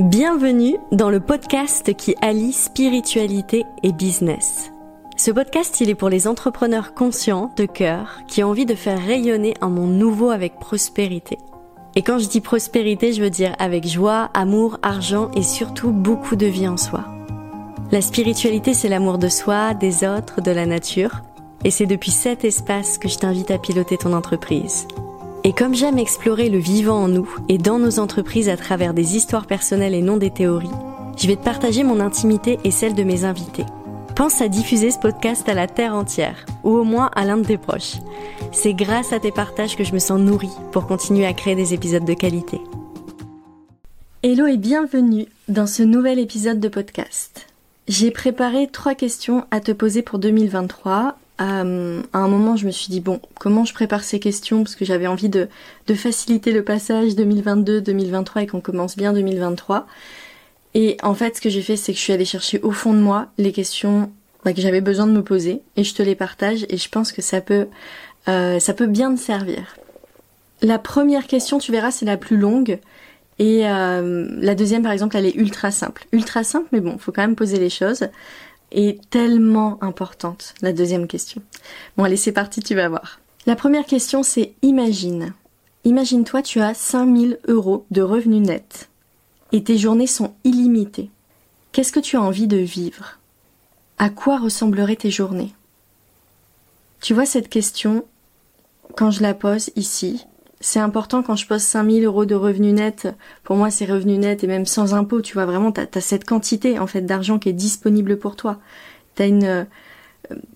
Bienvenue dans le podcast qui allie spiritualité et business. Ce podcast, il est pour les entrepreneurs conscients, de cœur, qui ont envie de faire rayonner un monde nouveau avec prospérité. Et quand je dis prospérité, je veux dire avec joie, amour, argent et surtout beaucoup de vie en soi. La spiritualité, c'est l'amour de soi, des autres, de la nature. Et c'est depuis cet espace que je t'invite à piloter ton entreprise. Et comme j'aime explorer le vivant en nous et dans nos entreprises à travers des histoires personnelles et non des théories, je vais te partager mon intimité et celle de mes invités. Pense à diffuser ce podcast à la terre entière, ou au moins à l'un de tes proches. C'est grâce à tes partages que je me sens nourrie pour continuer à créer des épisodes de qualité. Hello et bienvenue dans ce nouvel épisode de podcast. J'ai préparé trois questions à te poser pour 2023 euh, à un moment, je me suis dit, bon, comment je prépare ces questions? Parce que j'avais envie de, de faciliter le passage 2022-2023 et qu'on commence bien 2023. Et en fait, ce que j'ai fait, c'est que je suis allée chercher au fond de moi les questions bah, que j'avais besoin de me poser et je te les partage et je pense que ça peut, euh, ça peut bien te servir. La première question, tu verras, c'est la plus longue. Et euh, la deuxième, par exemple, elle est ultra simple. Ultra simple, mais bon, faut quand même poser les choses est tellement importante, la deuxième question. Bon allez, c'est parti, tu vas voir. La première question, c'est imagine. Imagine-toi, tu as 5000 euros de revenus nets et tes journées sont illimitées. Qu'est-ce que tu as envie de vivre? À quoi ressembleraient tes journées? Tu vois cette question, quand je la pose ici, c'est important quand je pose 5000 euros de revenus nets. Pour moi, c'est revenus nets et même sans impôt. Tu vois, vraiment, t'as as cette quantité, en fait, d'argent qui est disponible pour toi. T'as une, euh,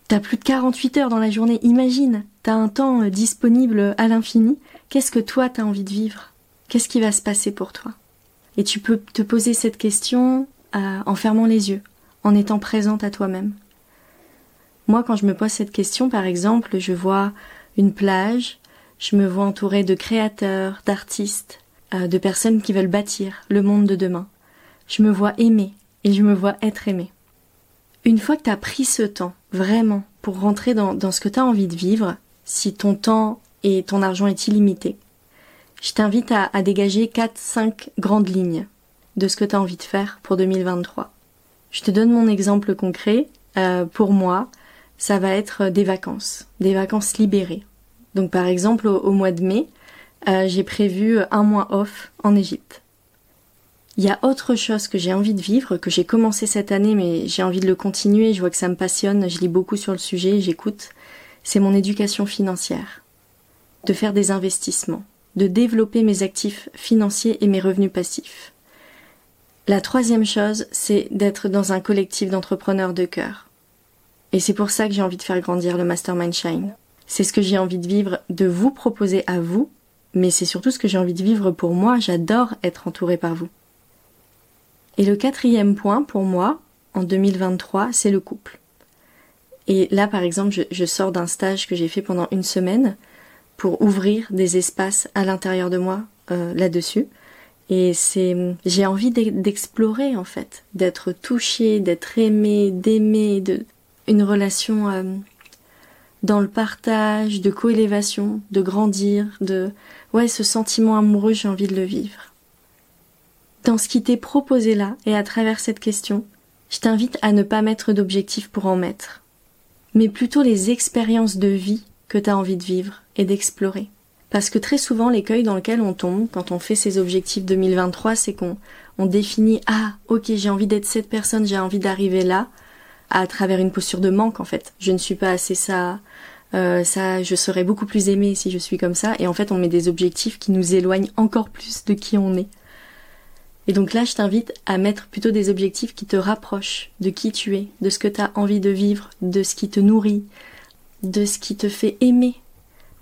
t'as plus de 48 heures dans la journée. Imagine, t'as un temps euh, disponible à l'infini. Qu'est-ce que toi t'as envie de vivre? Qu'est-ce qui va se passer pour toi? Et tu peux te poser cette question euh, en fermant les yeux, en étant présente à toi-même. Moi, quand je me pose cette question, par exemple, je vois une plage, je me vois entourée de créateurs, d'artistes, euh, de personnes qui veulent bâtir le monde de demain. Je me vois aimer et je me vois être aimée. Une fois que tu as pris ce temps, vraiment, pour rentrer dans, ce que tu as envie de vivre, si ton temps et ton argent est illimité, je t'invite à, dégager 4-5 grandes lignes de ce que tu as envie de faire pour 2023. Je te donne mon exemple concret. Euh, pour moi, ça va être des vacances, des vacances libérées. Donc par exemple au, mois de mai, euh, j'ai prévu un mois off en Égypte. Il y a autre chose que j'ai envie de vivre, que j'ai commencé cette année, mais j'ai envie de le continuer. Je vois que ça me passionne, je lis beaucoup sur le sujet, j'écoute. C'est mon éducation financière. De faire des investissements, de développer mes actifs financiers et mes revenus passifs. La troisième chose, c'est d'être dans un collectif d'entrepreneurs de cœur. Et c'est pour ça que j'ai envie de faire grandir le Mastermind Shine. C'est ce que j'ai envie de vivre, de vous proposer à vous, mais c'est surtout ce que j'ai envie de vivre pour moi. J'adore être entourée par vous. Et le quatrième point pour moi, en 2023, c'est le couple. Et là, par exemple, je, sors d'un stage que j'ai fait pendant une semaine pour ouvrir des espaces à l'intérieur de moi euh, là-dessus. Et c'est, j'ai envie d'explorer en fait, d'être touchée, d'être aimée, d'aimer, de une relation euh, dans le partage, de coélévation, de grandir, de ouais, ce sentiment amoureux, j'ai envie de le vivre. Dans ce qui t'est proposé là et à travers cette question, je t'invite à ne pas mettre d'objectifs pour en mettre, mais plutôt les expériences de vie que tu as envie de vivre et d'explorer. Parce que très souvent, l'écueil dans lequel on tombe quand on fait ses objectifs 2023, c'est qu'on on définit ah ok j'ai envie d'être cette personne, j'ai envie d'arriver là, à travers une posture de manque en fait. Je ne suis pas assez ça, euh, ça, je serais beaucoup plus aimée si je suis comme ça. Et en fait, on met des objectifs qui nous éloignent encore plus de qui on est. Et donc là, je t'invite à mettre plutôt des objectifs qui te rapprochent de qui tu es, de ce que tu as envie de vivre, de ce qui te nourrit, de ce qui te fait aimer.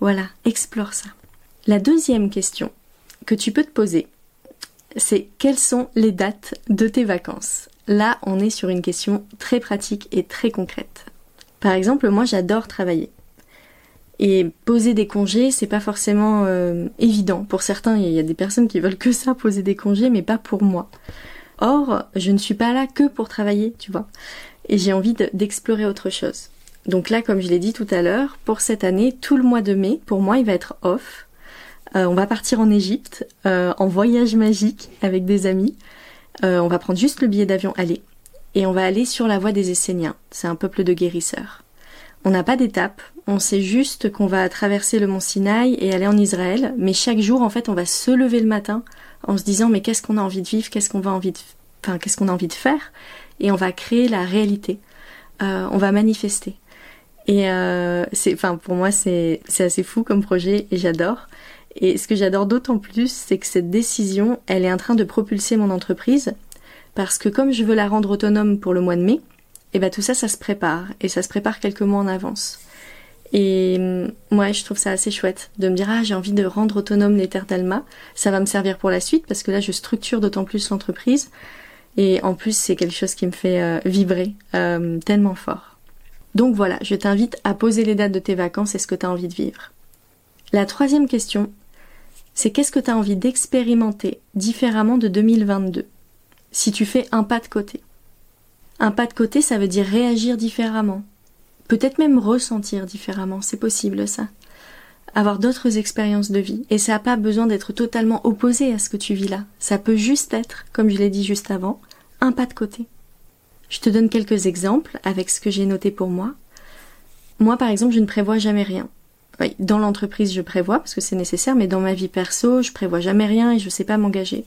Voilà, explore ça. La deuxième question que tu peux te poser, c'est quelles sont les dates de tes vacances? Là, on est sur une question très pratique et très concrète. Par exemple, moi, j'adore travailler. Et poser des congés, c'est pas forcément euh, évident. Pour certains, il y a des personnes qui veulent que ça, poser des congés, mais pas pour moi. Or, je ne suis pas là que pour travailler, tu vois. Et j'ai envie d'explorer autre chose. Donc là, comme je l'ai dit tout à l'heure, pour cette année, tout le mois de mai, pour moi, il va être off. Euh, on va partir en Égypte, euh, en voyage magique avec des amis. Euh, on va prendre juste le billet d'avion aller et on va aller sur la voie des Esséniens. C'est un peuple de guérisseurs. On n'a pas d'étape, on sait juste qu'on va traverser le mont Sinaï et aller en Israël, mais chaque jour en fait on va se lever le matin en se disant mais qu'est-ce qu'on a envie de vivre, qu'est-ce qu'on va envie de, qu'est-ce qu'on a envie de faire, et on va créer la réalité. Euh, on va manifester. Et euh, c'est, enfin pour moi c'est c'est assez fou comme projet et j'adore. Et ce que j'adore d'autant plus, c'est que cette décision, elle est en train de propulser mon entreprise parce que comme je veux la rendre autonome pour le mois de mai, et eh ben tout ça, ça se prépare et ça se prépare quelques mois en avance. Et moi, je trouve ça assez chouette de me dire ah j'ai envie de rendre autonome les terres d'Alma. Ça va me servir pour la suite parce que là je structure d'autant plus l'entreprise et en plus c'est quelque chose qui me fait euh, vibrer euh, tellement fort. Donc voilà, je t'invite à poser les dates de tes vacances et ce que tu as envie de vivre. La troisième question, c'est qu'est-ce que tu as envie d'expérimenter différemment de 2022 si tu fais un pas de côté. Un pas de côté, ça veut dire réagir différemment. Peut-être même ressentir différemment, c'est possible ça. Avoir d'autres expériences de vie. Et ça n'a pas besoin d'être totalement opposé à ce que tu vis là. Ça peut juste être, comme je l'ai dit juste avant, un pas de côté. Je te donne quelques exemples avec ce que j'ai noté pour moi. Moi, par exemple, je ne prévois jamais rien. Dans l'entreprise, je prévois parce que c'est nécessaire, mais dans ma vie perso, je prévois jamais rien et je ne sais pas m'engager.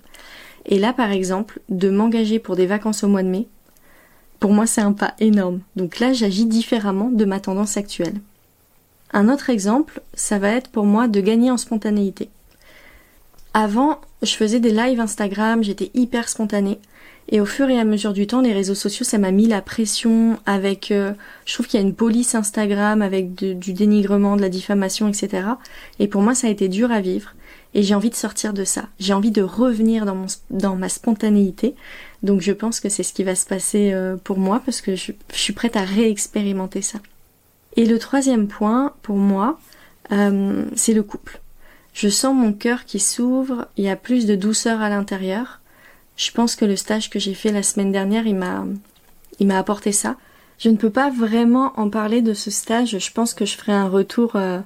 Et là, par exemple, de m'engager pour des vacances au mois de mai, pour moi, c'est un pas énorme. Donc là, j'agis différemment de ma tendance actuelle. Un autre exemple, ça va être pour moi de gagner en spontanéité. Avant, je faisais des lives Instagram, j'étais hyper spontanée. Et au fur et à mesure du temps, les réseaux sociaux, ça m'a mis la pression avec, euh, je trouve qu'il y a une police Instagram avec du dénigrement, de la diffamation, etc. Et pour moi, ça a été dur à vivre et j'ai envie de sortir de ça. J'ai envie de revenir dans, mon, dans ma spontanéité. Donc je pense que c'est ce qui va se passer euh, pour moi parce que je, suis prête à réexpérimenter ça. Et le troisième point pour moi, euh, c'est le couple. Je sens mon cœur qui s'ouvre, il y a plus de douceur à l'intérieur. Je pense que le stage que j'ai fait la semaine dernière, il m'a, il m'a apporté ça. Je ne peux pas vraiment en parler de ce stage. Je pense que je ferai un retour euh,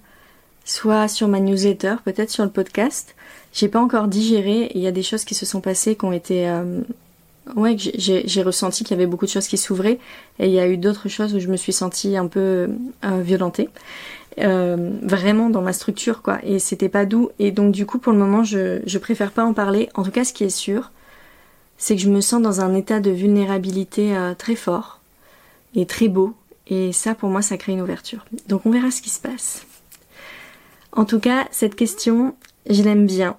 soit sur ma newsletter, peut-être sur le podcast. J'ai pas encore digéré. Il y a des choses qui se sont passées qui ont été, euh, ouais, j'ai ressenti qu'il y avait beaucoup de choses qui s'ouvraient, et il y a eu d'autres choses où je me suis sentie un peu euh, violentée, euh, vraiment dans ma structure, quoi. Et c'était pas doux. Et donc du coup, pour le moment, je je préfère pas en parler. En tout cas, ce qui est sûr, c'est que je me sens dans un état de vulnérabilité euh, très fort et très beau. Et ça, pour moi, ça crée une ouverture. Donc on verra ce qui se passe. En tout cas, cette question, je l'aime bien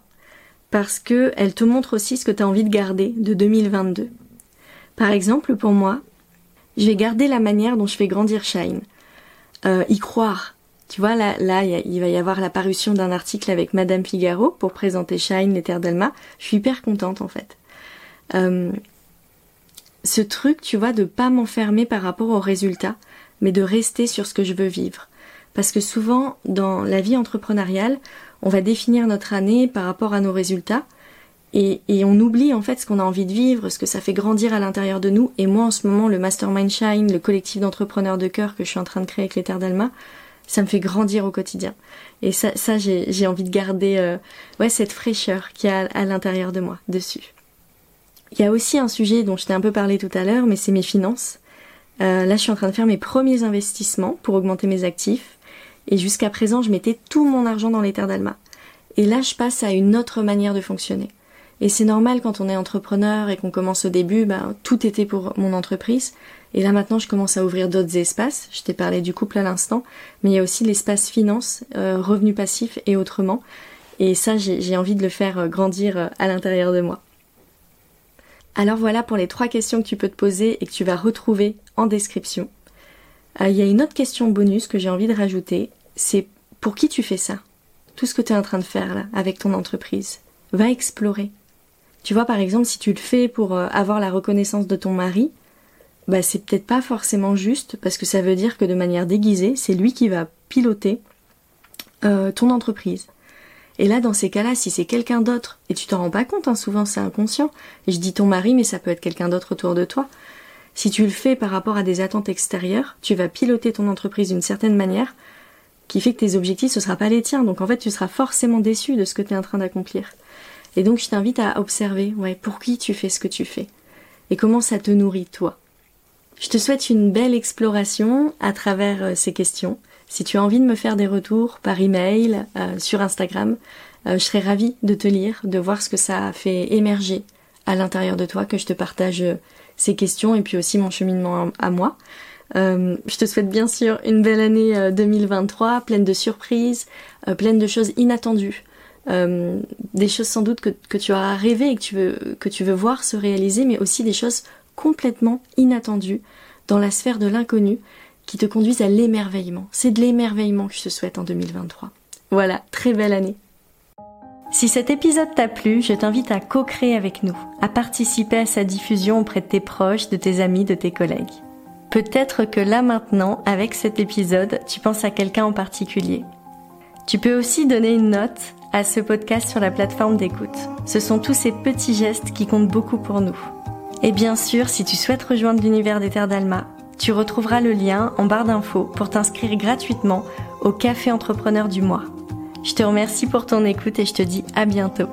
parce que elle te montre aussi ce que tu as envie de garder de 2022. Par exemple, pour moi, je vais garder la manière dont je fais grandir Shine. Euh, y croire. Tu vois, là, là, il va y avoir la parution d'un article avec Madame Figaro pour présenter Shine, les terres d'Alma. Je suis hyper contente, en fait. Euh, ce truc, tu vois, de pas m'enfermer par rapport aux résultats, mais de rester sur ce que je veux vivre. Parce que souvent, dans la vie entrepreneuriale, on va définir notre année par rapport à nos résultats et, on oublie en fait ce qu'on a envie de vivre, ce que ça fait grandir à l'intérieur de nous. Et moi, en ce moment, le Mastermind Shine, le collectif d'entrepreneurs de cœur que je suis en train de créer avec les Terres d'Alma, ça me fait grandir au quotidien. Et ça, ça j'ai envie de garder euh, ouais, cette fraîcheur qu'il y a à l'intérieur de moi dessus. Il y a aussi un sujet dont je t'ai un peu parlé tout à l'heure, mais c'est mes finances. Euh, là, je suis en train de faire mes premiers investissements pour augmenter mes actifs. Et jusqu'à présent, je mettais tout mon argent dans les terres d'Alma. Et là, je passe à une autre manière de fonctionner. Et c'est normal quand on est entrepreneur et qu'on commence au début, ben, tout était pour mon entreprise. Et là maintenant, je commence à ouvrir d'autres espaces. Je t'ai parlé du couple à l'instant, mais il y a aussi l'espace finance, euh, revenus passifs et autrement. Et ça, j'ai envie de le faire euh, grandir euh, à l'intérieur de moi. Alors voilà pour les trois questions que tu peux te poser et que tu vas retrouver en description. Il y a une autre question bonus que j'ai envie de rajouter, c'est pour qui tu fais ça? Tout ce que tu es en train de faire là, avec ton entreprise. Va explorer. Tu vois, par exemple, si tu le fais pour euh, avoir la reconnaissance de ton mari, bah c'est peut-être pas forcément juste, parce que ça veut dire que de manière déguisée, c'est lui qui va piloter euh, ton entreprise. Et là, dans ces cas-là, si c'est quelqu'un d'autre, et tu t'en rends pas compte, hein, souvent c'est inconscient, je dis ton mari, mais ça peut être quelqu'un d'autre autour de toi, si tu le fais par rapport à des attentes extérieures, tu vas piloter ton entreprise d'une certaine manière qui fait que tes objectifs, ce sera pas les tiens. Donc en fait, tu seras forcément déçu de ce que tu es en train d'accomplir. Et donc je t'invite à observer, ouais, pour qui tu fais ce que tu fais et comment ça te nourrit toi. Je te souhaite une belle exploration à travers euh, ces questions. Si tu as envie de me faire des retours par email, euh, sur Instagram, euh, je serais ravie de te lire, de voir ce que ça fait émerger à l'intérieur de toi, que je te partage ces questions et puis aussi mon cheminement à, moi. Je te souhaite bien sûr une belle année 2023, pleine de surprises, pleine de choses inattendues. des choses sans doute que, que tu auras rêvé et que tu, veux, que tu veux voir se réaliser, mais aussi des choses complètement inattendu dans la sphère de l'inconnu qui te conduisent à l'émerveillement. C'est de l'émerveillement que je te souhaite en 2023. Voilà, très belle année. Si cet épisode t'a plu, je t'invite à co-créer avec nous, à participer à sa diffusion auprès de tes proches, de tes amis, de tes collègues. Peut-être que là maintenant, avec cet épisode, tu penses à quelqu'un en particulier. Tu peux aussi donner une note à ce podcast sur la plateforme d'écoute. Ce sont tous ces petits gestes qui comptent beaucoup pour nous. Et bien sûr, si tu souhaites rejoindre l'univers des Terres d'Alma, tu retrouveras le lien en barre d'infos pour t'inscrire gratuitement au Café Entrepreneur du mois. Je te remercie pour ton écoute et je te dis à bientôt.